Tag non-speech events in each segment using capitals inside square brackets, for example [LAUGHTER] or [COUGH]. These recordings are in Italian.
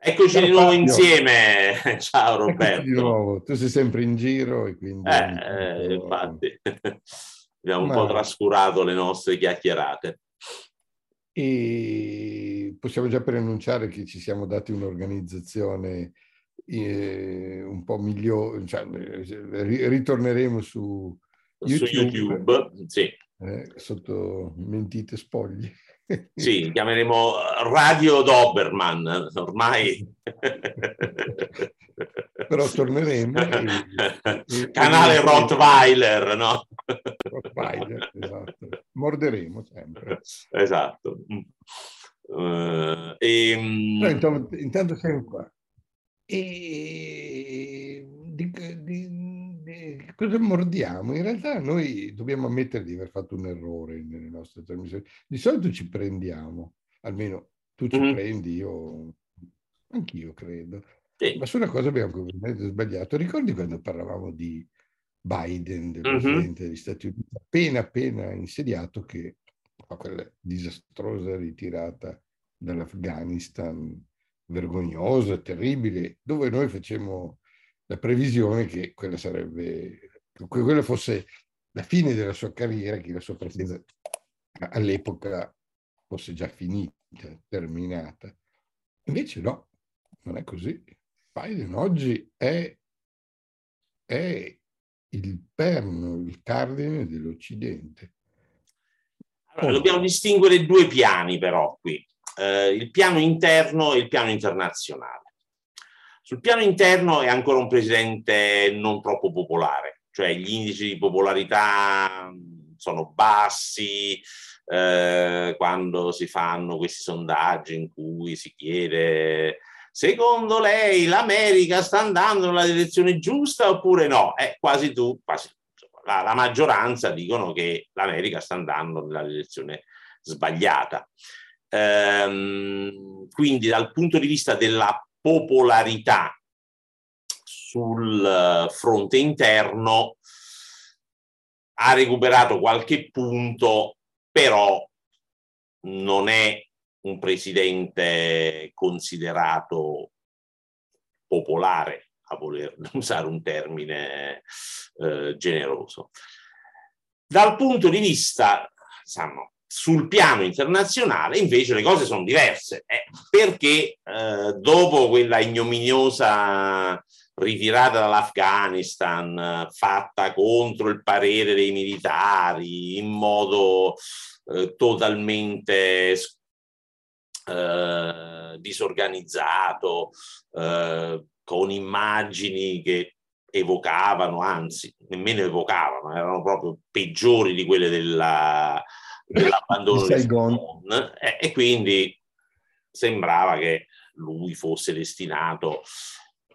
Eccoci [LAUGHS] di nuovo insieme. Ciao Roberto. Di nuovo. Tu sei sempre in giro e quindi... Eh, eh, infatti, [LAUGHS] abbiamo Ma... un po' trascurato le nostre chiacchierate. E possiamo già preannunciare che ci siamo dati un'organizzazione eh, un po' migliore, cioè, ritorneremo su YouTube, su YouTube sì. eh, sotto mentite spoglie. Sì, chiameremo Radio Doberman, ormai. Però torneremo. [LAUGHS] Canale Rottweiler, no? Rottweiler, esatto. Morderemo sempre. Esatto. Uh, e, Però intanto, intanto siamo qua. E di, di, cosa mordiamo? In realtà noi dobbiamo ammettere di aver fatto un errore nelle nostre trasmissioni. Di solito ci prendiamo, almeno tu ci mm-hmm. prendi, io anch'io credo. Sì. Ma su una cosa abbiamo completamente sbagliato. Ricordi quando parlavamo di Biden, del mm-hmm. presidente degli Stati Uniti, appena appena insediato, che fa quella disastrosa ritirata dall'Afghanistan vergognosa, terribile, dove noi facciamo la previsione che quella sarebbe, quella fosse la fine della sua carriera, che la sua presenza all'epoca fosse già finita, terminata. Invece no, non è così. Biden oggi è, è il perno, il cardine dell'Occidente. Allora, dobbiamo distinguere due piani però qui eh, il piano interno e il piano internazionale. Sul piano interno è ancora un presidente non troppo popolare, cioè gli indici di popolarità sono bassi, eh, quando si fanno questi sondaggi in cui si chiede secondo lei l'America sta andando nella direzione giusta oppure no? Eh, quasi tu, quasi, la, la maggioranza dicono che l'America sta andando nella direzione sbagliata. Ehm, quindi dal punto di vista della popolarità sul fronte interno ha recuperato qualche punto, però non è un presidente considerato popolare, a voler [LAUGHS] usare un termine eh, generoso. Dal punto di vista, insomma, sul piano internazionale invece le cose sono diverse, eh, perché eh, dopo quella ignominiosa ritirata dall'Afghanistan fatta contro il parere dei militari in modo eh, totalmente eh, disorganizzato, eh, con immagini che evocavano, anzi nemmeno evocavano, erano proprio peggiori di quelle della dell'abbandono di Saigon. E, e quindi sembrava che lui fosse destinato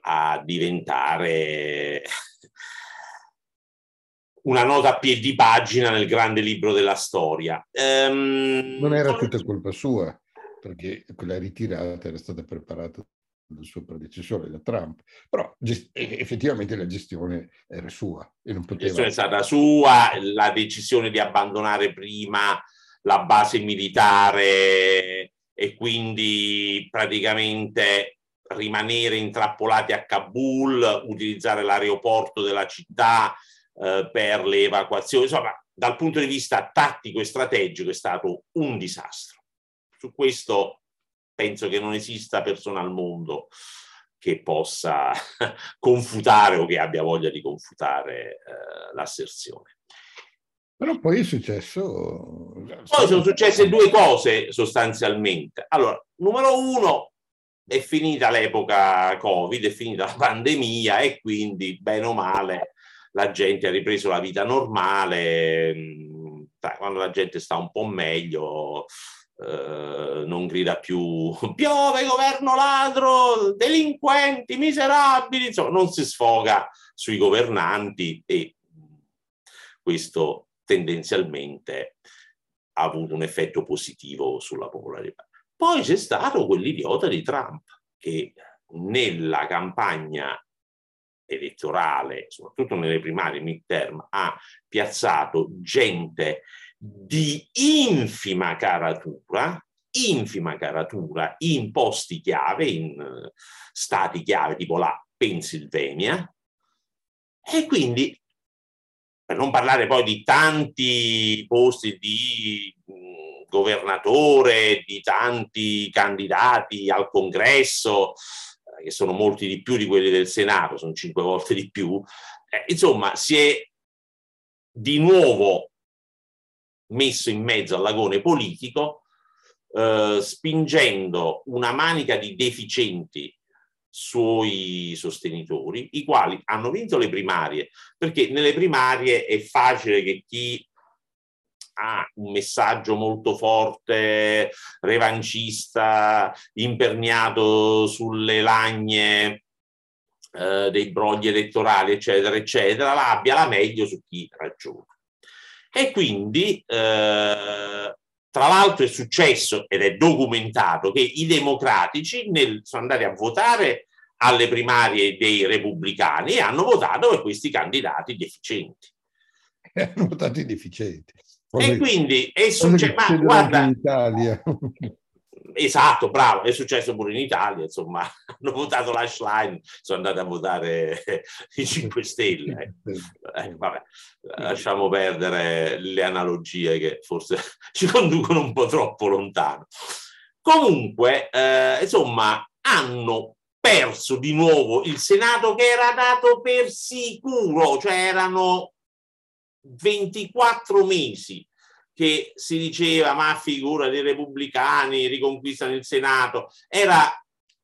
a diventare una nota a piedi pagina nel grande libro della storia. Um, non era tutta colpa sua, perché quella ritirata era stata preparata dal suo predecessore, da Trump, però gest- effettivamente la gestione era sua e non poteva... La gestione è stata sua, la decisione di abbandonare prima la base militare e quindi praticamente rimanere intrappolati a Kabul, utilizzare l'aeroporto della città eh, per le evacuazioni, insomma dal punto di vista tattico e strategico è stato un disastro. Su questo penso che non esista persona al mondo che possa [LAUGHS] confutare o che abbia voglia di confutare eh, l'asserzione. Però poi è successo... Poi sono successe due cose sostanzialmente. Allora, numero uno, è finita l'epoca Covid, è finita la pandemia e quindi, bene o male, la gente ha ripreso la vita normale. Mm, quando la gente sta un po' meglio, eh, non grida più [LAUGHS] piove governo ladro, delinquenti, miserabili, insomma non si sfoga sui governanti e questo tendenzialmente ha avuto un effetto positivo sulla popolarità. Poi c'è stato quell'idiota di Trump che nella campagna elettorale, soprattutto nelle primarie midterm, ha piazzato gente di infima caratura infima caratura in posti chiave, in uh, stati chiave tipo la Pennsylvania, e quindi per non parlare poi di tanti posti di governatore, di tanti candidati al congresso, eh, che sono molti di più di quelli del Senato, sono cinque volte di più, eh, insomma si è di nuovo messo in mezzo al lagone politico, eh, spingendo una manica di deficienti suoi sostenitori, i quali hanno vinto le primarie, perché nelle primarie è facile che chi ha un messaggio molto forte, revancista, imperniato sulle lagne eh, dei brogli elettorali, eccetera, eccetera, la abbia la meglio su chi ragiona. E quindi, eh, tra l'altro, è successo ed è documentato che i democratici nel, sono andati a votare alle primarie dei repubblicani e hanno votato per questi candidati deficienti. [LAUGHS] Hanno votato deficienti. E quindi è successo, ma guarda, in Italia. [LAUGHS] Esatto, bravo, è successo pure in Italia, insomma, [LAUGHS] hanno votato la Schlein, sono andati a votare [LAUGHS] i 5 Stelle. Eh, vabbè, lasciamo perdere le analogie che forse ci conducono un po' troppo lontano. Comunque, eh, insomma, hanno perso di nuovo il Senato che era dato per sicuro, cioè erano 24 mesi che si diceva ma figura dei repubblicani riconquistano il Senato, era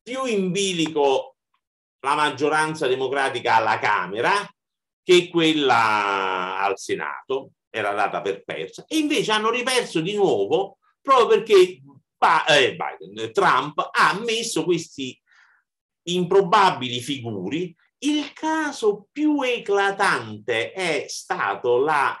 più in bilico la maggioranza democratica alla Camera che quella al Senato, era data per persa, e invece hanno riperso di nuovo proprio perché eh, Biden, Trump ha messo questi improbabili figuri il caso più eclatante è stato la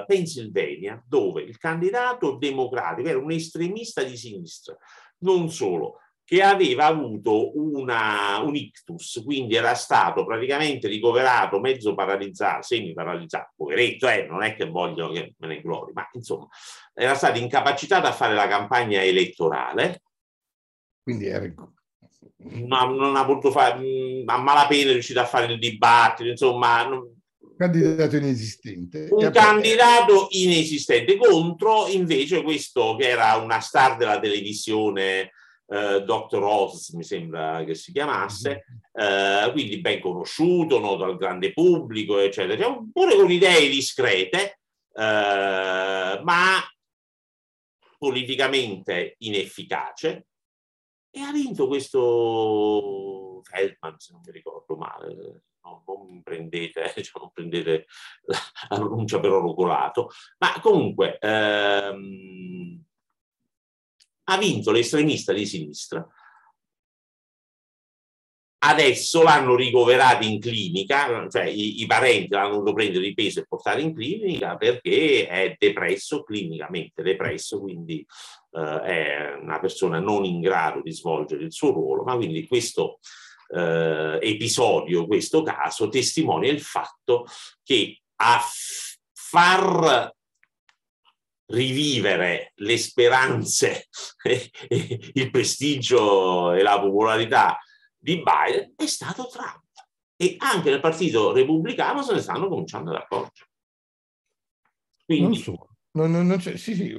uh, Pennsylvania, dove il candidato democratico era un estremista di sinistra, non solo, che aveva avuto una, un ictus, quindi era stato praticamente ricoverato, mezzo paralizzato, semi paralizzato, poveretto, eh, non è che voglio che me ne glori, ma insomma, era stato incapacitato a fare la campagna elettorale. Quindi era non, non ha potuto fare, mm, a malapena è riuscito a fare il dibattito, insomma... Non... Candidato inesistente. Un candidato inesistente contro invece questo che era una star della televisione, eh, Dr. Oz mi sembra che si chiamasse, mm-hmm. eh, quindi ben conosciuto, noto al grande pubblico, eccetera, cioè, pure con idee discrete, eh, ma politicamente inefficace, e ha vinto questo Feldman, se non mi ricordo male, no, non, prendete, [LAUGHS] diciamo, non prendete la, la pronuncia per oro colato, ma comunque ehm, ha vinto l'estremista di sinistra. Adesso l'hanno ricoverato in clinica, cioè i, i parenti l'hanno dovuto prendere di peso e portare in clinica perché è depresso, clinicamente depresso, quindi eh, è una persona non in grado di svolgere il suo ruolo, ma quindi questo eh, episodio, questo caso, testimonia il fatto che a far rivivere le speranze, [LAUGHS] il prestigio e la popolarità di Biden è stato Trump. E anche nel partito repubblicano se ne stanno cominciando ad accorgere. Quindi, non so, non, non, non sì, sì,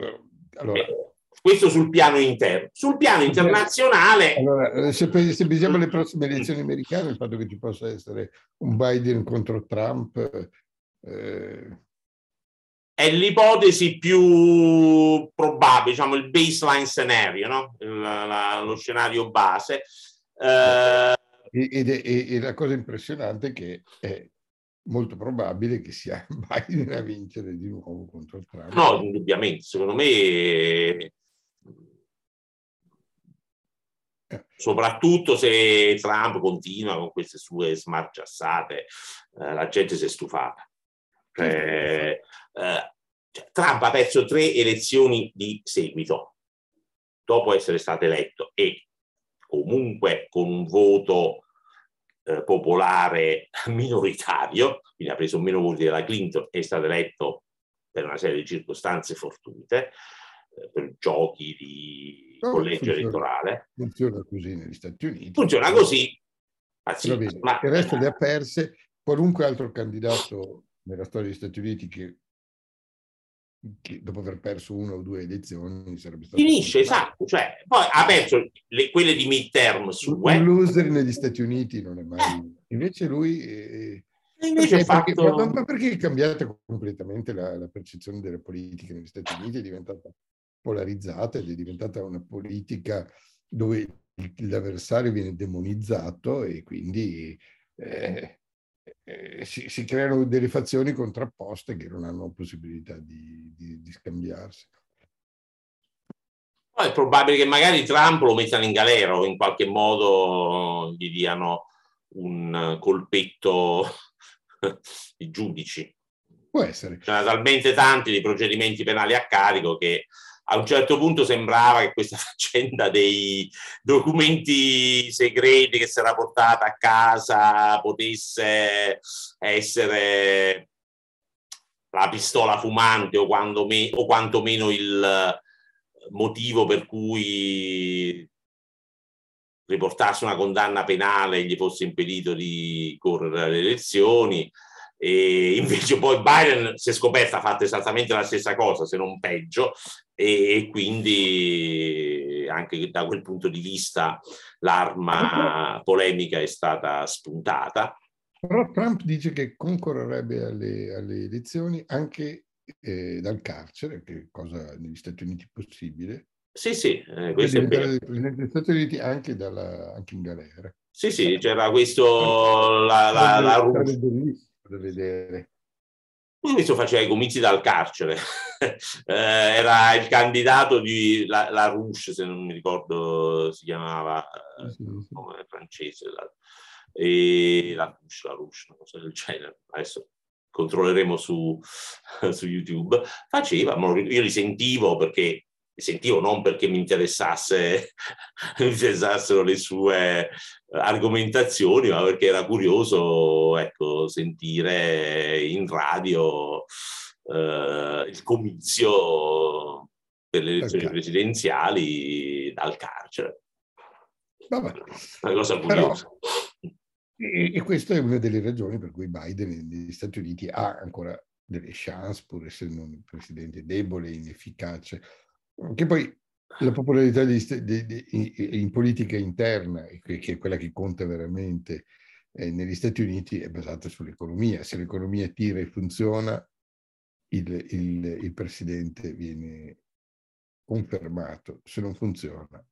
allora, eh, questo sul piano interno. Sul piano internazionale... Allora, se, pensiamo alle prossime elezioni americane, il fatto che ci possa essere un Biden contro Trump... Eh... È l'ipotesi più probabile, diciamo il baseline scenario, no? il, la, lo scenario base. Eh... Ed è, e, e la cosa impressionante è che è molto probabile che sia [LAUGHS] Biden a vincere di nuovo contro Trump. No, indubbiamente, secondo me soprattutto se Trump continua con queste sue smarciassate, eh, la gente si è stufata. Eh, eh, Trump ha perso tre elezioni di seguito dopo essere stato eletto e comunque con un voto eh, popolare [LAUGHS] minoritario, quindi ha preso meno voti della Clinton e è stato eletto per una serie di circostanze fortuite eh, per giochi di no, collegio funziona, elettorale. Funziona così negli Stati Uniti. Funziona così. Ah, sì, ma... Il resto le ha perse. Qualunque altro candidato nella storia degli Stati Uniti che che dopo aver perso una o due elezioni sarebbe stato finisce esatto cioè poi ha perso le, quelle di midterm su web un loser negli Stati Uniti non è mai eh. invece lui eh, invece perché, fatto... perché, ma perché è cambiata completamente la, la, percezione delle politiche negli Stati Uniti è diventata polarizzata ed è diventata una politica dove l'avversario viene demonizzato e quindi eh, eh, si, si, creano delle fazioni contrapposte che non hanno possibilità di, di, di scambiarsi. È probabile che magari Trump lo mettano in galera o in qualche modo gli diano un colpetto [LAUGHS] i giudici. Può essere. Ce ne talmente tanti di procedimenti penali a carico che a un certo punto sembrava che questa [LAUGHS] faccenda dei documenti segreti che era portata a casa potesse essere la pistola fumante o, me, o quantomeno il motivo per cui riportasse una condanna penale gli fosse impedito di correre alle elezioni e invece poi Biden si è scoperta ha fatto esattamente la stessa cosa, se non peggio, e quindi anche da quel punto di vista l'arma polemica è stata spuntata. Però Trump dice che concorrerebbe alle, alle elezioni anche eh, dal carcere, che è cosa negli Stati Uniti possibile. Sì, sì, eh, questo è vero. Presidente degli Stati Uniti anche, dalla, anche in galera. Sì, sì, c'era questo... La, la, la, la da vedere. Questo faceva i comizi dal carcere, [LAUGHS] eh, era il candidato di la, la Rouche, se non mi ricordo si chiamava, eh, come francese, la, e la Rouche, la Rouche, una cosa del genere. Adesso controlleremo su, [LAUGHS] su YouTube. Faceva, io li sentivo perché sentivo non perché mi, interessasse, [LAUGHS] mi interessassero le sue argomentazioni, ma perché era curioso ecco, sentire in radio eh, il comizio per le elezioni okay. presidenziali dal carcere. Vabbè. Una cosa curiosa. Però, e, e questa è una delle ragioni per cui Biden negli Stati Uniti ha ancora delle chance, pur essendo un presidente debole, inefficace, che poi la popolarità di, di, di, in politica interna, che è quella che conta veramente eh, negli Stati Uniti, è basata sull'economia. Se l'economia tira e funziona, il, il, il presidente viene confermato. Se non funziona,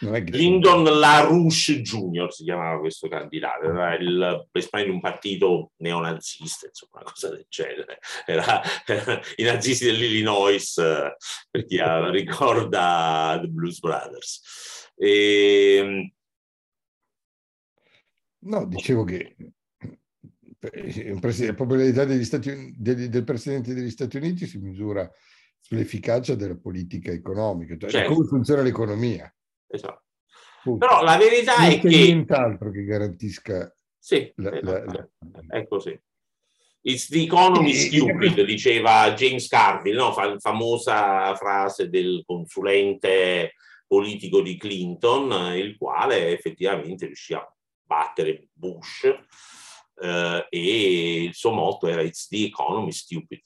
Lyndon LaRouche Jr. si chiamava questo candidato, era il esponente di un partito neonazista, insomma, una cosa del genere. Era, era i nazisti dell'Illinois, per chi ricorda The Blues Brothers. E... Ehm, no, dicevo che la popolarità degli Stati, del, del Presidente degli Stati Uniti si misura sull'efficacia della politica economica, cioè certo. come funziona l'economia. Esatto. Però la verità non è che... nient'altro che garantisca... Sì, la, la, la... è così. It's the economy stupid, diceva James Carville, no? Fa- famosa frase del consulente politico di Clinton, il quale effettivamente riuscì a battere Bush eh, e il suo motto era It's the economy stupid.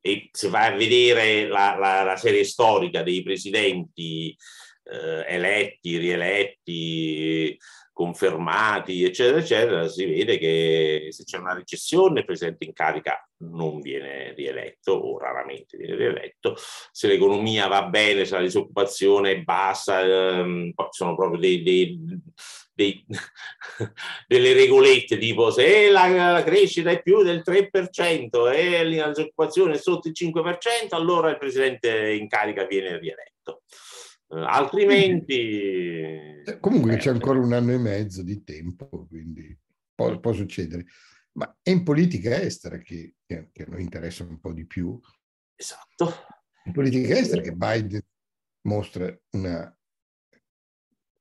E se vai a vedere la, la, la serie storica dei presidenti eh, eletti, rieletti, confermati, eccetera, eccetera, si vede che se c'è una recessione il presidente in carica non viene rieletto o raramente viene rieletto. Se l'economia va bene, se la disoccupazione è bassa, ehm, sono proprio dei, dei, dei, [LAUGHS] delle regolette tipo se la, la, crescita è più del 3% e la disoccupazione è sotto il 5%, allora il presidente in carica viene rieletto. Eh, altrimenti... Eh, comunque eh, c'è ancora un anno e mezzo di tempo, quindi può, può succedere. Ma è in politica estera che, che, noi interessa un po' di più. Esatto. In politica estera che Biden mostra una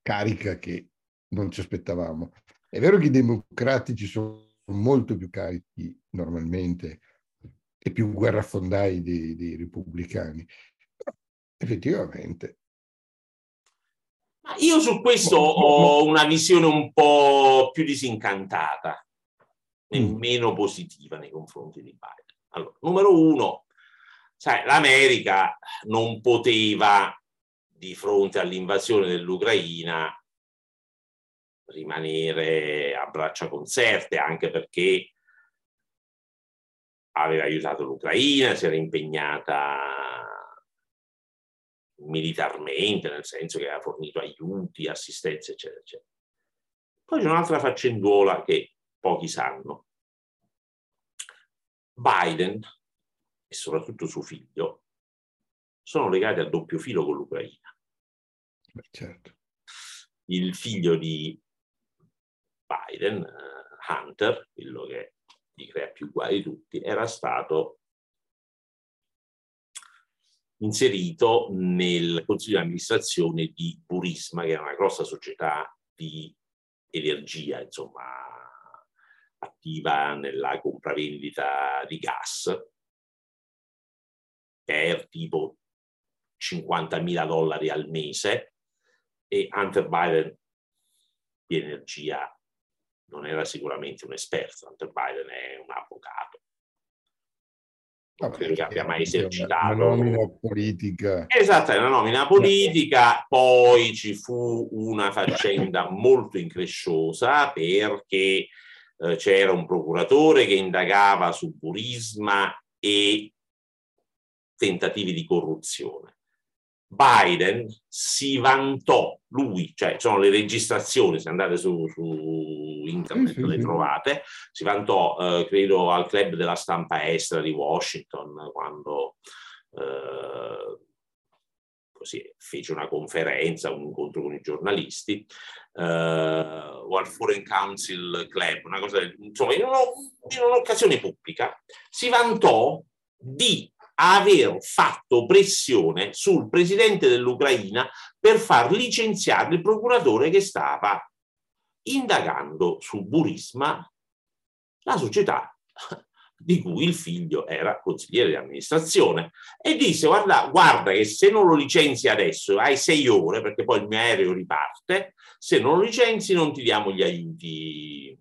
carica che non ci aspettavamo. È vero che i democratici sono molto più carichi normalmente e più guerrafondai dei, dei repubblicani, Effettivamente. Io su questo ho una visione un po' più disincantata e mm. meno positiva nei confronti di Biden. Allora, numero uno, sai, l'America non poteva, di fronte all'invasione dell'Ucraina, rimanere a braccia conserte, anche perché aveva aiutato l'Ucraina, si era impegnata militarmente, nel senso che aveva fornito aiuti, assistenza, eccetera, eccetera. Poi c'è un'altra faccenduola che pochi sanno. Biden e soprattutto suo figlio sono legati a doppio filo con l'Ucraina. Certo. Il figlio di Biden, uh, Hunter, quello che gli crea più guai di tutti, era stato inserito nel consiglio di amministrazione di Burisma, che è una grossa società di energia, insomma, attiva nella compravendita di gas, per tipo 50.000 dollari al mese e Hunter Biden di energia non era sicuramente un esperto, Hunter Biden è un avvocato credo che abbia mai esercitato. Una nomina politica. Esatto, è una nomina politica, poi ci fu una faccenda molto incresciosa perché eh, c'era un procuratore che indagava su burisma e tentativi di corruzione. Biden si vantò, lui, cioè sono le registrazioni, se andate su, su internet sì, le sì. trovate, si vantò, eh, credo, al club della stampa estera di Washington quando eh, così, fece una conferenza, un incontro con i giornalisti, eh, o al Foreign Council Club, una cosa del, insomma, in, uno, in un'occasione pubblica, si vantò di aver fatto pressione sul presidente dell'Ucraina per far licenziare il procuratore che stava indagando su Burisma, la società di cui il figlio era consigliere di amministrazione e disse guarda, guarda che se non lo licenzi adesso hai sei ore perché poi il mio aereo riparte, se non lo licenzi non ti diamo gli aiuti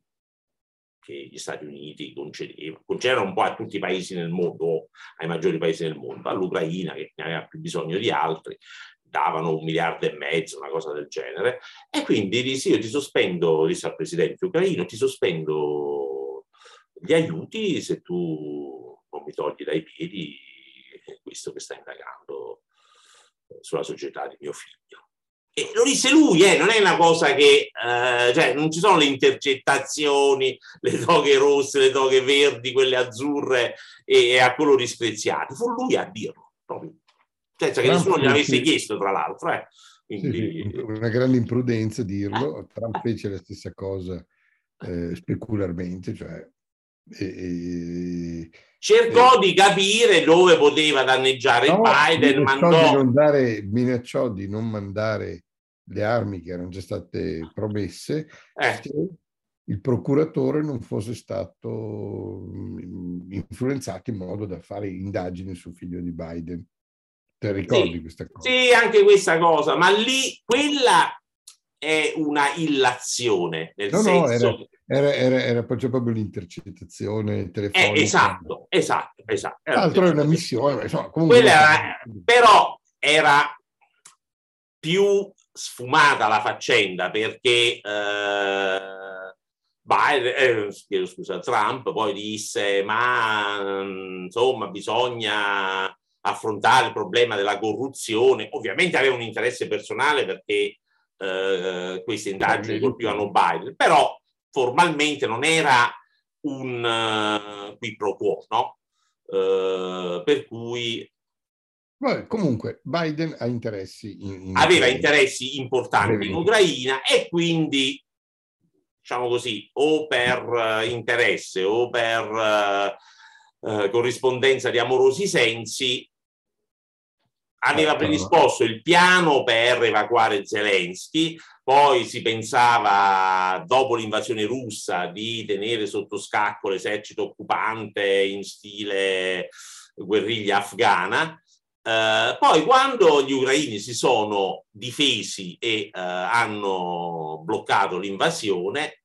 che gli Stati Uniti concedevano, concedevano un po' a tutti i paesi nel mondo, ai maggiori paesi del mondo, all'Ucraina che ne aveva più bisogno di altri, davano un miliardo e mezzo, una cosa del genere, e quindi disse io ti sospendo, disse al presidente ucraino, ti sospendo gli aiuti se tu non mi togli dai piedi questo che sta indagando sulla società di mio figlio. E lo disse lui, eh, non è una cosa che, eh, cioè, non ci sono le intercettazioni, le toghe rosse, le toghe verdi, quelle azzurre e, e a colori speziati. Fu lui a dirlo, proprio. Senza che nessuno gliel'avesse chiesto, tra l'altro. Eh. Quindi... Sì, una grande imprudenza dirlo. Trump fece la stessa cosa eh, specularmente, cioè e, e, cercò e, di capire dove poteva danneggiare no, Biden. Minacciò, mandò... di non dare, minacciò di non mandare le armi che erano già state promesse eh. se il procuratore non fosse stato mm, influenzato in modo da fare indagini sul figlio di Biden. Te ricordi sì, questa cosa? Sì, anche questa cosa, ma lì quella è una illazione, nel no, senso... No, era, era, era, proprio l'intercettazione eh, telefonica. Eh, esatto, esatto, esatto. L'altro è una missione, insomma, comunque... Era, però era più sfumata la faccenda perché eh, Biden, eh, scusa, Trump poi disse ma insomma bisogna affrontare il problema della corruzione. Ovviamente aveva un interesse personale perché eh, queste indagini colpivano Biden, però formalmente non era un uh, qui pro quo, no? Uh, per cui Vabbè, comunque Biden ha interessi in, in aveva Ucraina. interessi importanti in Ucraina e quindi diciamo così o per uh, interesse o per uh, corrispondenza di amorosi sensi aveva certo. predisposto il piano per evacuare Zelensky poi si pensava dopo l'invasione russa di tenere sotto scacco l'esercito occupante in stile guerriglia afghana Eh, poi quando gli ucraini si sono difesi e eh, hanno bloccato l'invasione,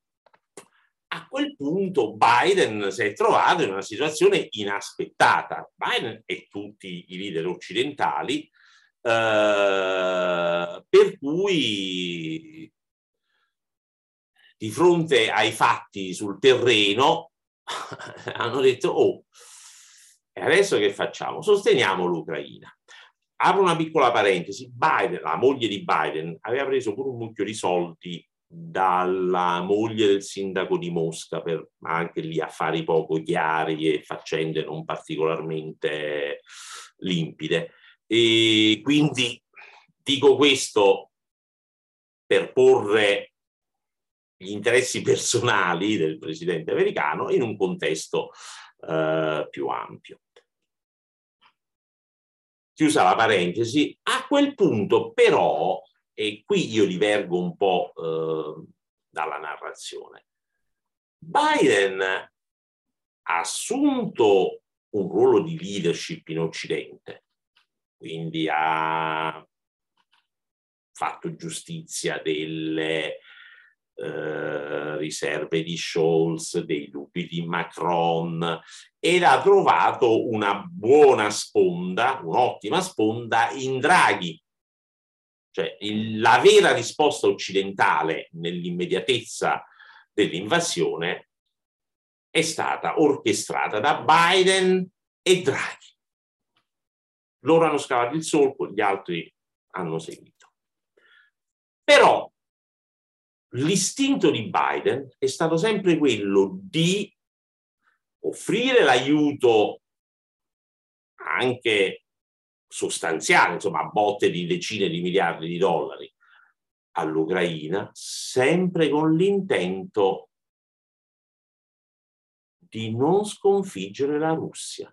a quel punto Biden si è trovato in una situazione inaspettata. Biden e tutti i leader occidentali, eh, per cui di fronte ai fatti sul terreno [LAUGHS] hanno detto, oh, e adesso che facciamo? Sosteniamo l'Ucraina. Apro una piccola parentesi, Biden, la moglie di Biden, aveva preso pure un mucchio di soldi dalla moglie del sindaco di Mosca per anche lì affari poco chiari e faccende non particolarmente limpide. E quindi dico questo per porre gli interessi personali del presidente americano in un contesto eh, più ampio. Chiusa la parentesi, a quel punto però, e qui io divergo un po' eh, dalla narrazione, Biden ha assunto un ruolo di leadership in Occidente, quindi ha fatto giustizia delle eh, riserve di Scholz, dei dubbi di Macron ed ha trovato una buona sponda, un'ottima sponda in Draghi. Cioè il, la vera risposta occidentale nell'immediatezza dell'invasione è stata orchestrata da Biden e Draghi. Loro hanno scavato il solco, gli altri hanno seguito. Però l'istinto di Biden è stato sempre quello di offrire l'aiuto anche sostanziale, insomma, a botte di decine di miliardi di dollari all'Ucraina, sempre con l'intento di non sconfiggere la Russia.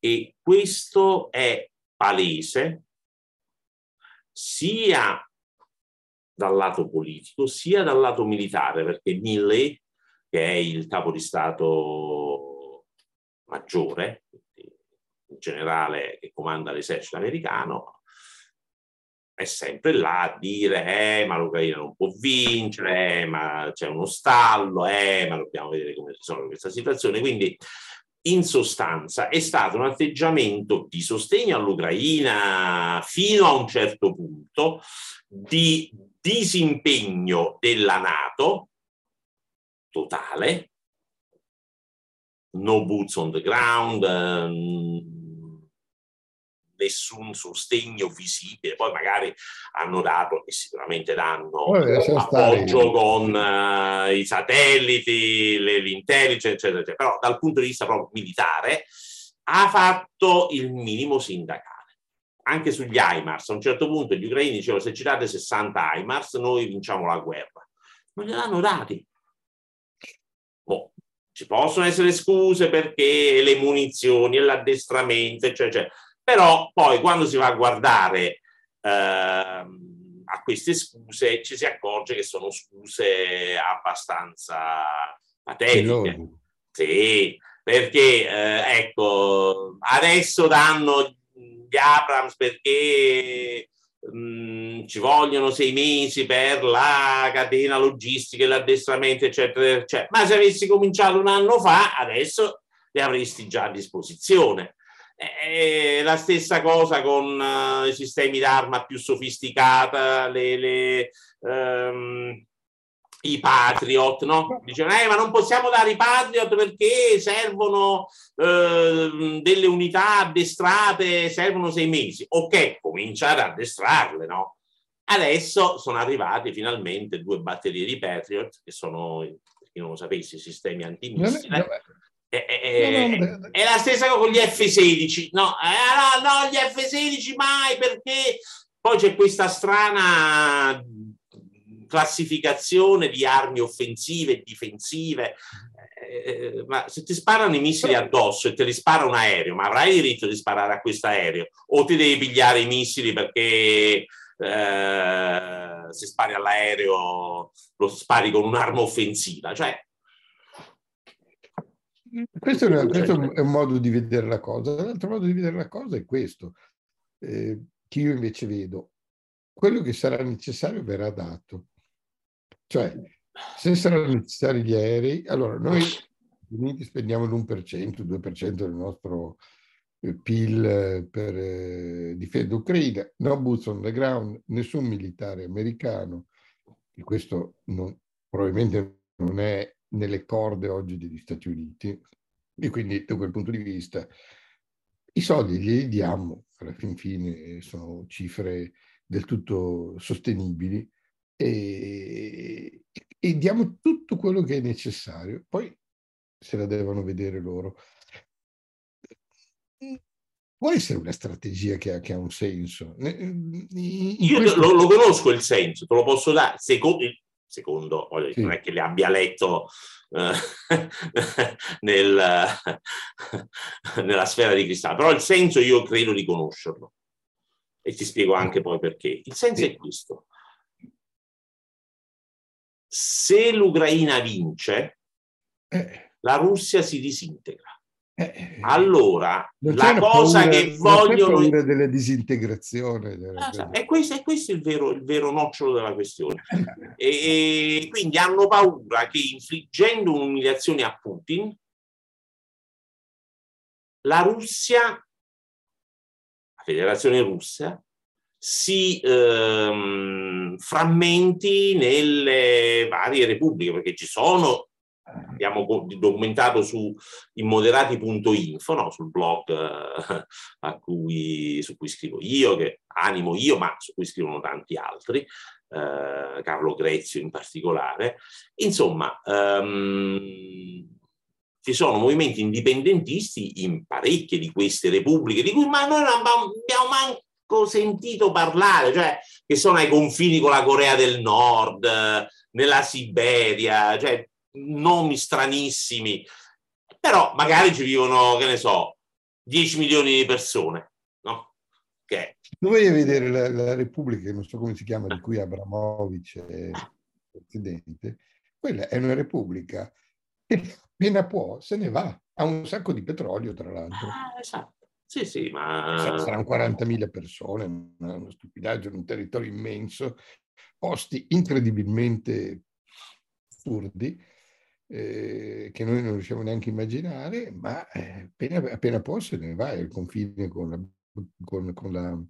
E questo è palese sia dal lato politico sia dal lato militare, perché Milley, che è il capo di Stato maggiore, generale che comanda l'esercito americano, è sempre là a dire eh, ma l'Ucraina non può vincere, eh, ma c'è uno stallo, eh, ma dobbiamo vedere come risolve questa situazione. Quindi in sostanza è stato un atteggiamento di sostegno all'Ucraina fino a un certo punto, di disimpegno della Nato totale, no boots on the ground, ehm, nessun sostegno visibile, poi magari hanno dato e sicuramente danno appoggio con uh, i satelliti, l'intelligence, eccetera, eccetera, però dal punto di vista proprio militare ha fatto il minimo sindacale anche sugli HIMARS. A un certo punto gli ucraini dicevano se ci date 60 HIMARS noi vinciamo la guerra. Non gliel'hanno dati. Oh, ci possono essere scuse perché le munizioni e l'addestramento, eccetera, Però poi quando si va a guardare eh, a queste scuse ci si accorge che sono scuse abbastanza patetiche. Sì, perché eh, ecco, adesso danno gli Abrams perché mh, mm, ci vogliono sei mesi per la catena logistica e l'addestramento, eccetera, eccetera. Ma se avessi cominciato un anno fa, adesso li avresti già a disposizione. È la stessa cosa con uh, i sistemi d'arma più sofisticata, le, le, um, i Patriot, no? Dicevano, eh, ma non possiamo dare i Patriot perché servono eh, delle unità addestrate, servono sei mesi. Ok, cominciare ad addestrarle, no? Adesso sono arrivati finalmente due batterie di Patriot, che sono, per chi non lo sapesse, sistemi antimissile. È, è, è, la stessa cosa con gli F-16. No, eh, no, no, gli F-16 mai perché poi c'è questa strana classificazione di armi offensive e difensive. Eh, ma se ti sparano i missili addosso e te li spara un aereo, ma avrai diritto di sparare a questo aereo o ti devi pigliare i missili perché eh, se spari all'aereo lo spari con un'arma offensiva? Cioè, questo, è, questo, è un modo di vedere la cosa. L'altro modo di vedere la cosa è questo, eh, che io invece vedo. Quello che sarà necessario verrà dato. Cioè, se saranno necessari gli aerei, allora noi Uniti spendiamo l'1%, 2% del nostro eh, PIL eh, per eh, difendere l'Ucraina, no boots on the ground, nessun militare americano, e questo non, probabilmente non è nelle corde oggi degli Stati Uniti, e quindi da quel punto di vista i soldi li diamo, alla fin fine sono cifre del tutto sostenibili e, e diamo tutto quello che è necessario. Poi se la devono vedere loro. Può essere una strategia che ha, che ha un senso. In Io questo... lo, lo, conosco il senso, te lo posso dare. Secondo, secondo sì. non è che le abbia letto eh, [LAUGHS] nel, nella sfera di cristallo, però il senso io credo di conoscerlo. E ti spiego anche poi perché. Il senso è questo. Se l'Ucraina vince, eh la Russia si disintegra. Eh, eh allora, la cosa paura, che vogliono... Non della disintegrazione. Della... Ah, è, questo, è questo il vero, il vero nocciolo della questione. [LAUGHS] e quindi hanno paura che infliggendo un'umiliazione a Putin, la Russia, la Federazione Russa, si ehm, frammenti nelle varie repubbliche, perché ci sono abbiamo documentato su immoderati.info, no? sul blog eh, cui, su cui scrivo io, che animo io, ma su cui scrivono tanti altri, eh, Carlo Grezio in particolare. Insomma, ehm, ci sono movimenti indipendentisti in parecchie di queste repubbliche, di cui ma noi non abbiamo manco sentito parlare, cioè che sono ai confini con la Corea del Nord, nella Siberia, cioè nomi stranissimi, però magari ci vivono, che ne so, 10 milioni di persone, no? Vai a vedere la, la Repubblica, non so come si chiama, di cui Abramovic è presidente, quella è una Repubblica che appena può se ne va, ha un sacco di petrolio tra l'altro. Ah, esatto. Sì, sì, ma... Saranno 40.000 persone, una stupidaggine, un territorio immenso, posti incredibilmente assurdi eh, che noi non riusciamo neanche a immaginare, ma eh, appena, appena può se ne va, il confine con la, con, con la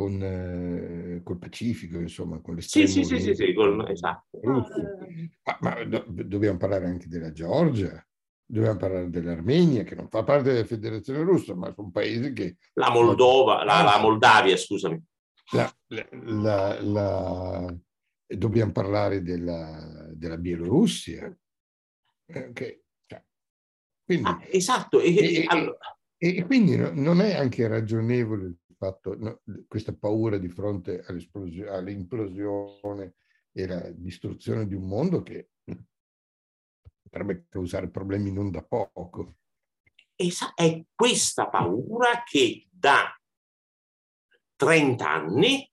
con, eh, col Pacifico, insomma, con l'estremo sì, sì, sì, sì, con, esatto. Ma, ma do, dobbiamo parlare anche della Georgia, dobbiamo parlare dell'Armenia, che non fa parte della Federazione Russa, ma sono paesi che... La Moldova, la, la Moldavia, scusami. La, la, la, dobbiamo parlare della, della Bielorussia, Okay. Cioè, quindi, ah, esatto. E, e, allora... e, quindi non è anche ragionevole il fatto, no, questa paura di fronte all'implosione e alla distruzione di un mondo che potrebbe causare problemi non da poco. È questa paura che da 30 anni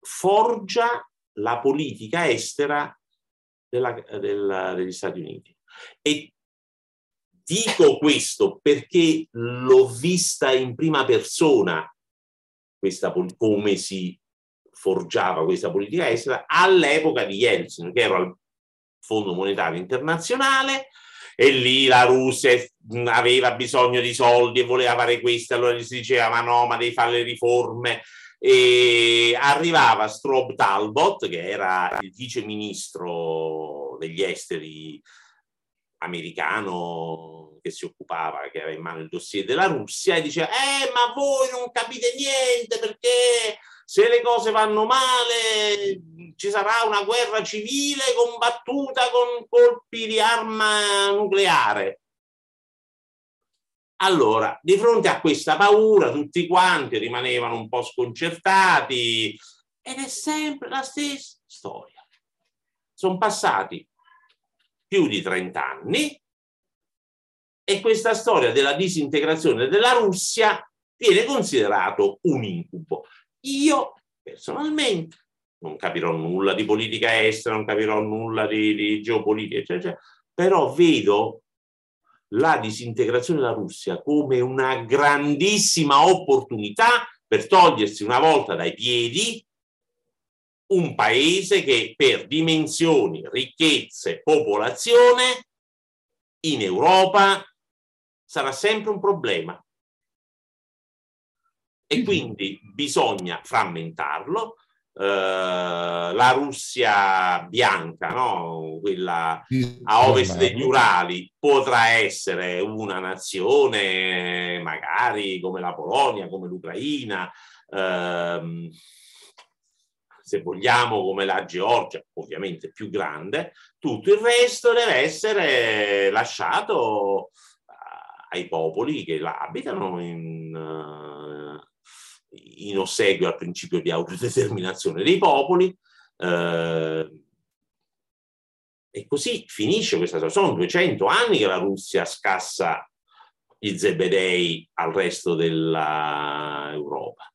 forgia la politica estera della, della, degli Stati Uniti. E dico questo perché l'ho vista in prima persona questa, come si forgiava questa politica estera all'epoca di Yeltsin, che ero al Fondo Monetario Internazionale e lì la Russia aveva bisogno di soldi e voleva fare questo, allora gli si diceva ma no, ma devi fare le riforme e arrivava Strobe Talbot, che era il vice ministro degli esteri americano che si occupava, che aveva in mano il dossier della Russia, e diceva, eh, ma voi non capite niente perché se le cose vanno male ci sarà una guerra civile combattuta con colpi di arma nucleare. Allora, di fronte a questa paura, tutti quanti rimanevano un po' sconcertati ed è sempre la stessa storia. Sono passati più di 30 anni e questa storia della disintegrazione della Russia viene considerato un incubo. Io personalmente non capirò nulla di politica estera, non capirò nulla di, di geopolitica, eccetera, però vedo la disintegrazione della Russia come una grandissima opportunità per togliersi una volta dai piedi un paese che per dimensioni, ricchezze, popolazione in Europa sarà sempre un problema. E quindi bisogna frammentarlo, la Russia bianca, no? quella a ovest degli Urali, potrà essere una nazione magari come la Polonia, come l'Ucraina, uh, se vogliamo come la Georgia, ovviamente più grande, tutto il resto deve essere lasciato uh, ai popoli che la abitano in in ossequio al principio di autodeterminazione dei popoli. Eh, e così finisce questa storia. Sono 200 anni che la Russia scassa gli zebedei al resto dell'Europa.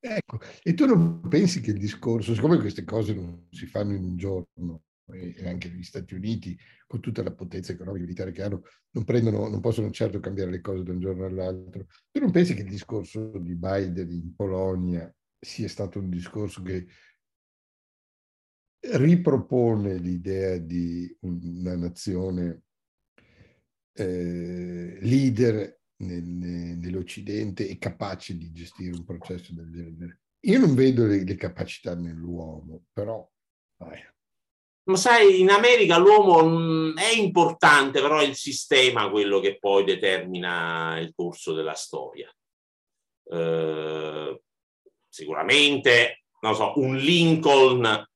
Ecco, e tu non pensi che il discorso, siccome queste cose non si fanno in un giorno, e anche negli Stati Uniti, con tutta la potenza economica e militare che hanno, non, prendono, non possono certo cambiare le cose da un giorno all'altro. Tu non pensi che il discorso di Biden in Polonia sia stato un discorso che ripropone l'idea di una nazione eh, leader nel, nell'Occidente e capace di gestire un processo del genere? Io non vedo le, le capacità nell'uomo, però... Vai. Ma sai, in America l'uomo mm, è importante, però è il sistema quello che poi determina il corso della storia. Eh, sicuramente, non so, un Lincoln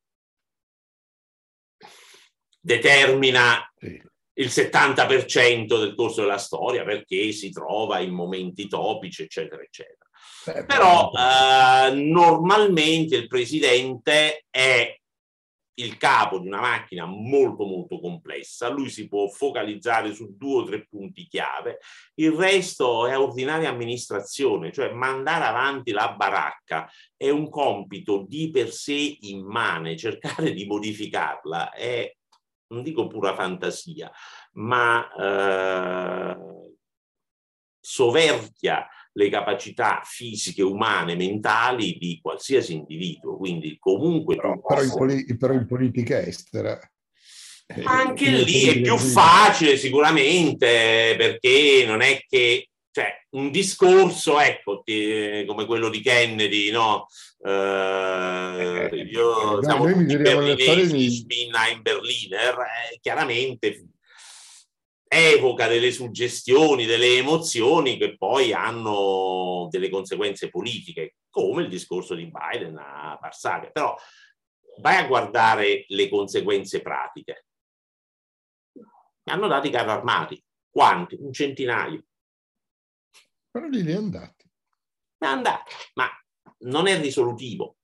determina il 70% del corso della storia perché si trova in momenti topici, eccetera, eccetera. Beh, Però eh, normalmente il presidente è il capo di una macchina molto molto complessa, lui si può focalizzare su due o tre punti chiave, il resto è ordinaria amministrazione, cioè mandare avanti la baracca è un compito di per sé immane, [LAUGHS] cercare di modificarla è, non dico pura fantasia, ma eh, soverchia le capacità fisiche, umane, mentali di qualsiasi individuo. Quindi comunque... Però, però, in, poli- però in, politica estera... Eh, Anche lì è più facile sicuramente perché non è che cioè, un discorso, ecco, ti, come quello di Kennedy, no? Eh, eh io, eh, siamo tutti berlinesi, Spinheim Berliner, eh, chiaramente evoca delle suggestioni, delle emozioni che poi hanno delle conseguenze politiche, come il discorso di Biden a Varsavia. Però vai a guardare le conseguenze pratiche. Hanno dato i carri armati. Quanti? Un centinaio. Però li è andati. È andati, ma non è risolutivo.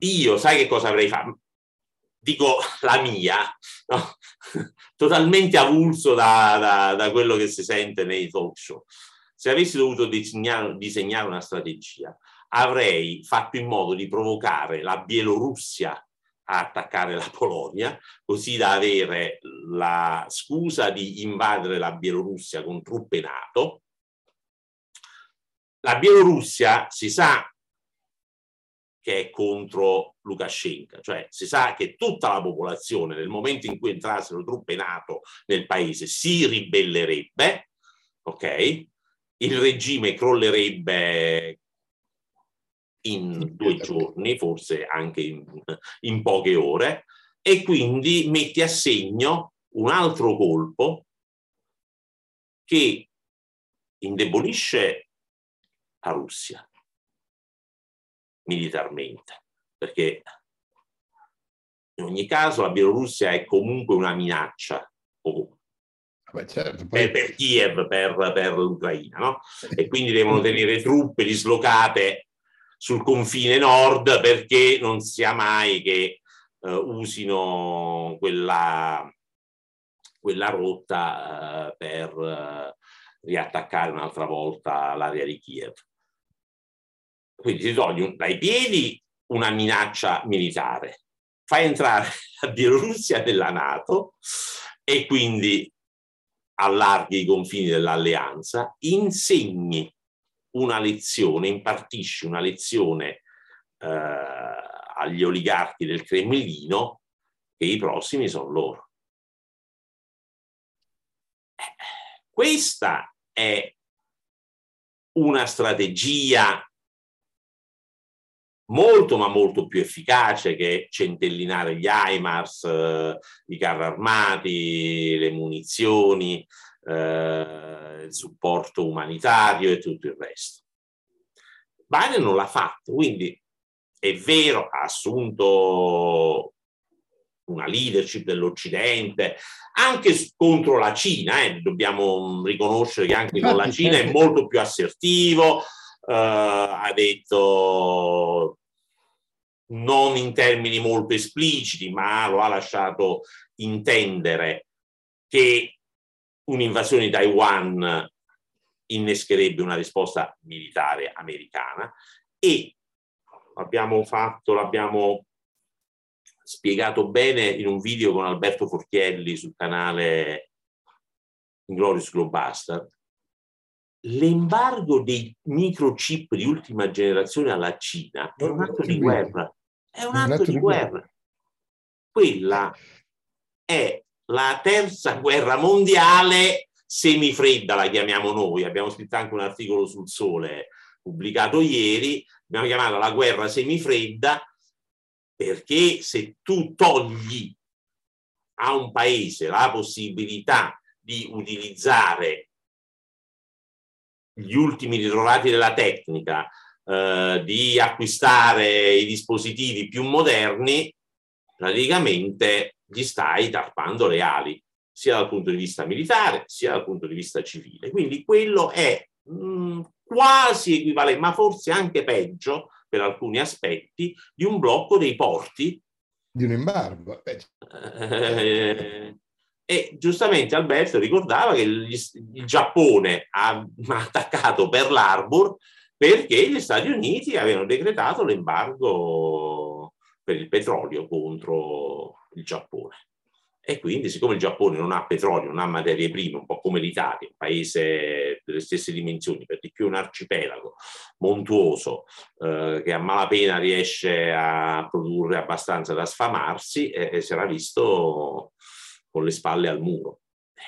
Io, sai che cosa avrei fatto? Dico la mia, no? [LAUGHS] totalmente avulso da, da, da, quello che si sente nei talk show. Se avessi dovuto disegnare, disegnare una strategia, avrei fatto in modo di provocare la Bielorussia a attaccare la Polonia, così da avere la scusa di invadere la Bielorussia con truppe NATO. La Bielorussia si sa che è contro Lukashenko, cioè si sa che tutta la popolazione nel momento in cui entrassero truppe NATO nel paese si ribellerebbe, ok? Il regime crollerebbe in due giorni, forse anche in, in poche ore, e quindi mette a segno un altro colpo che indebolisce la Russia, militarmente, perché in ogni caso la Bielorussia è comunque una minaccia Beh, certo, poi... per, per, Kiev, per, per l'Ucraina, no? E quindi devono tenere truppe dislocate sul confine nord perché non sia mai che uh, usino quella, quella rotta uh, per uh, riattaccare un'altra volta l'area di Kiev. Quindi ti togli dai piedi una minaccia militare, fai entrare [LAUGHS] la Bielorussia nella Nato e quindi allarghi i confini dell'alleanza, insegni una lezione, impartisci una lezione eh, agli oligarchi del Cremlino che i prossimi sono loro. Eh, questa è una strategia molto ma molto più efficace che centellinare gli HIMARS, eh, i carri armati, le munizioni, eh, il supporto umanitario e tutto il resto. Biden non l'ha fatto, quindi è vero, ha assunto una leadership dell'Occidente, anche contro la Cina, eh, dobbiamo riconoscere che anche con la Cina è molto più assertivo, eh, ha detto non in termini molto espliciti, ma lo ha lasciato intendere che un'invasione di Taiwan innescherebbe una risposta militare americana e abbiamo fatto, l'abbiamo spiegato bene in un video con Alberto Forchielli sul canale Glorious Globastard, l'embargo dei microchip di ultima generazione alla Cina è un atto di guerra. È un atto di guerra. Quella è la terza guerra mondiale semifredda, la chiamiamo noi. Abbiamo scritto anche un articolo sul Sole pubblicato ieri. Abbiamo chiamato la guerra semifredda perché se tu togli a un paese la possibilità di utilizzare gli ultimi ritrovati della tecnica, eh, di acquistare i dispositivi più moderni, praticamente gli stai tarpando le ali, sia dal punto di vista militare, sia dal punto di vista civile. Quindi quello è mh, mm, quasi equivalente, ma forse anche peggio per alcuni aspetti, di un blocco dei porti. Di un embargo. Eh, [LAUGHS] e giustamente Alberto ricordava che il, il Giappone [LAUGHS] ha attaccato Pearl Harbor perché gli Stati Uniti avevano decretato l'embargo per il petrolio contro il Giappone. E quindi, siccome il Giappone non ha petrolio, non ha materie prime, un po' come l'Italia, un paese delle stesse dimensioni, per di più un arcipelago montuoso eh, che a malapena riesce a produrre abbastanza da sfamarsi, eh, si era visto con le spalle al muro.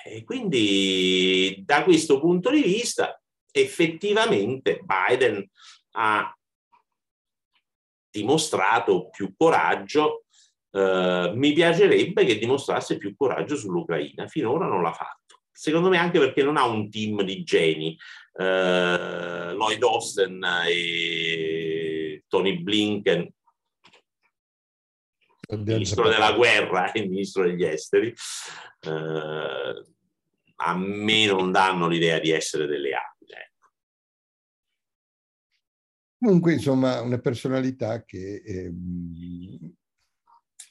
E quindi da questo punto di vista effettivamente Biden ha dimostrato più coraggio. Eh, mi piacerebbe che dimostrasse più coraggio sull'Ucraina. Finora non l'ha fatto. Secondo me anche perché non ha un team di geni. Eh, Lloyd Austin e Tony Blinken ministro della guerra e [LAUGHS] il ministro degli esteri, eh, a me non danno l'idea di essere delle abili. Ecco. Comunque, insomma, una personalità che... Eh,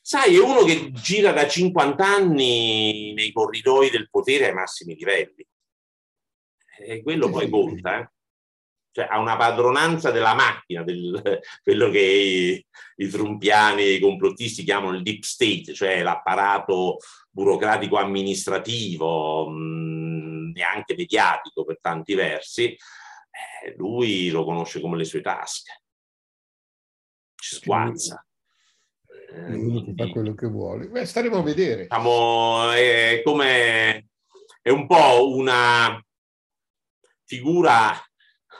Sai, è uno che gira da 50 anni nei corridoi del potere ai massimi livelli. E quello poi conta, eh? Cioè ha una padronanza della macchina, del, [LAUGHS] quello che i, i trumpiani e i complottisti chiamano il deep state, cioè l'apparato burocratico amministrativo, mh, neanche mediatico per tanti versi, eh, lui lo conosce come le sue tasche, ci sguazza. Eh, fa quello che vuole. Beh, staremo a vedere. Diciamo, è come è un po' una figura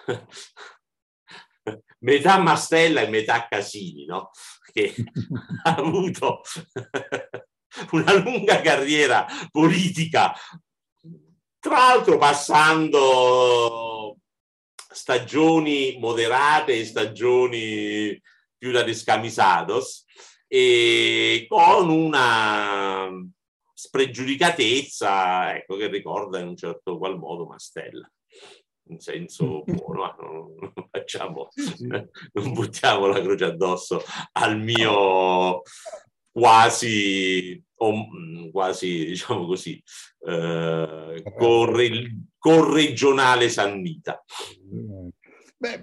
[LAUGHS] metà Mastella e metà Casini, no? che [LAUGHS] ha avuto una lunga carriera politica, tra l'altro passando stagioni moderate e stagioni più da descamisados e con una spregiudicatezza ecco, che ricorda in un certo qual modo Mastella in senso [LAUGHS] buono, non, facciamo, [LAUGHS] non buttiamo la croce addosso al mio quasi, quasi diciamo così, eh, corre, corregionale sannita. Beh,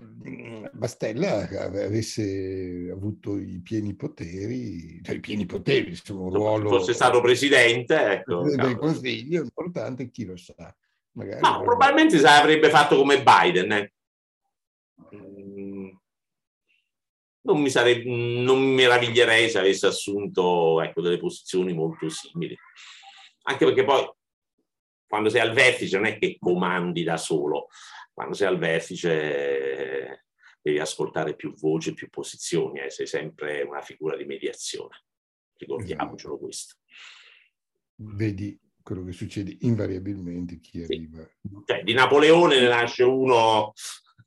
Mastella avesse avuto i pieni poteri, cioè i pieni poteri, insomma, un ruolo... Fosse stato presidente, ecco. Del consiglio importante, chi lo sa. Magari no, probabilmente si avrebbe fatto come Biden. Eh. Mm. Non mi, sarebbe, non mi meraviglierei se avesse assunto ecco, delle posizioni molto simili. Anche perché poi quando sei al vertice non è che comandi da solo, quando sei al vertice devi ascoltare più voci, più posizioni, eh, sei sempre una figura di mediazione. Ricordiamocelo esatto. questo. Vedi quello che succede invariabilmente chi arriva. Cioè, di Napoleone ne nasce uno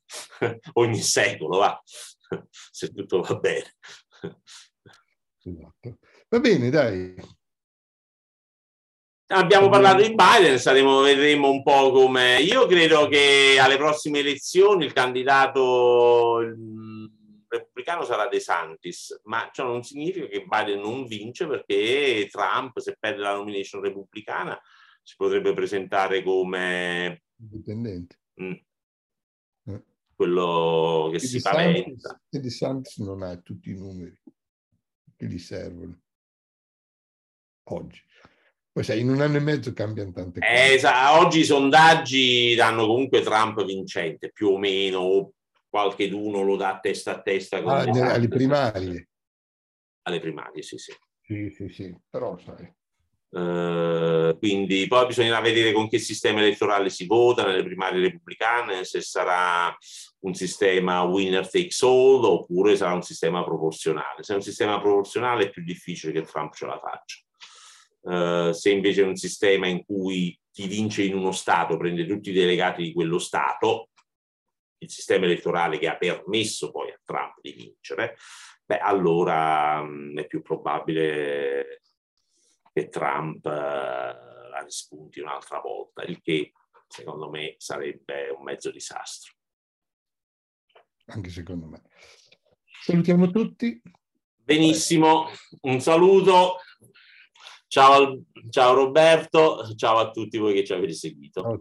[LAUGHS] ogni secolo, va, se tutto va bene. Esatto. Va bene, dai. Abbiamo parlato di Biden, saremo, vedremo un po' come... Io credo che alle prossime elezioni il candidato repubblicano sarà De Santis, ma ciò non significa che Biden non vince perché Trump, se perde la nomination repubblicana, si potrebbe presentare come... Indipendente. Mm, eh. Quello che e si paventa. E De Santis non ha tutti i numeri che gli servono oggi. Poi sai, in un anno e mezzo cambiano tante cose. Eh, oggi i sondaggi danno comunque Trump vincente, più o meno, qualche d'uno lo dà testa a testa. Ah, alle primarie. Alle primarie, sì, sì. Sì, sì, sì, però sai. Uh, quindi poi bisognerà vedere con che sistema elettorale si vota nelle primarie repubblicane, se sarà un sistema winner takes all oppure sarà un sistema proporzionale. Se è un sistema proporzionale è più difficile che Trump ce la faccia. Uh, se invece è un sistema in cui chi vince in uno Stato prende tutti i delegati di quello Stato, il sistema elettorale che ha permesso poi a Trump di vincere, beh, allora mh, mm, è più probabile che Trump uh, la rispunti un'altra volta, il che secondo me sarebbe un mezzo disastro. Anche secondo me. Salutiamo tutti. Benissimo, un saluto. Ciao, ciao Roberto, ciao a tutti voi che ci avete seguito.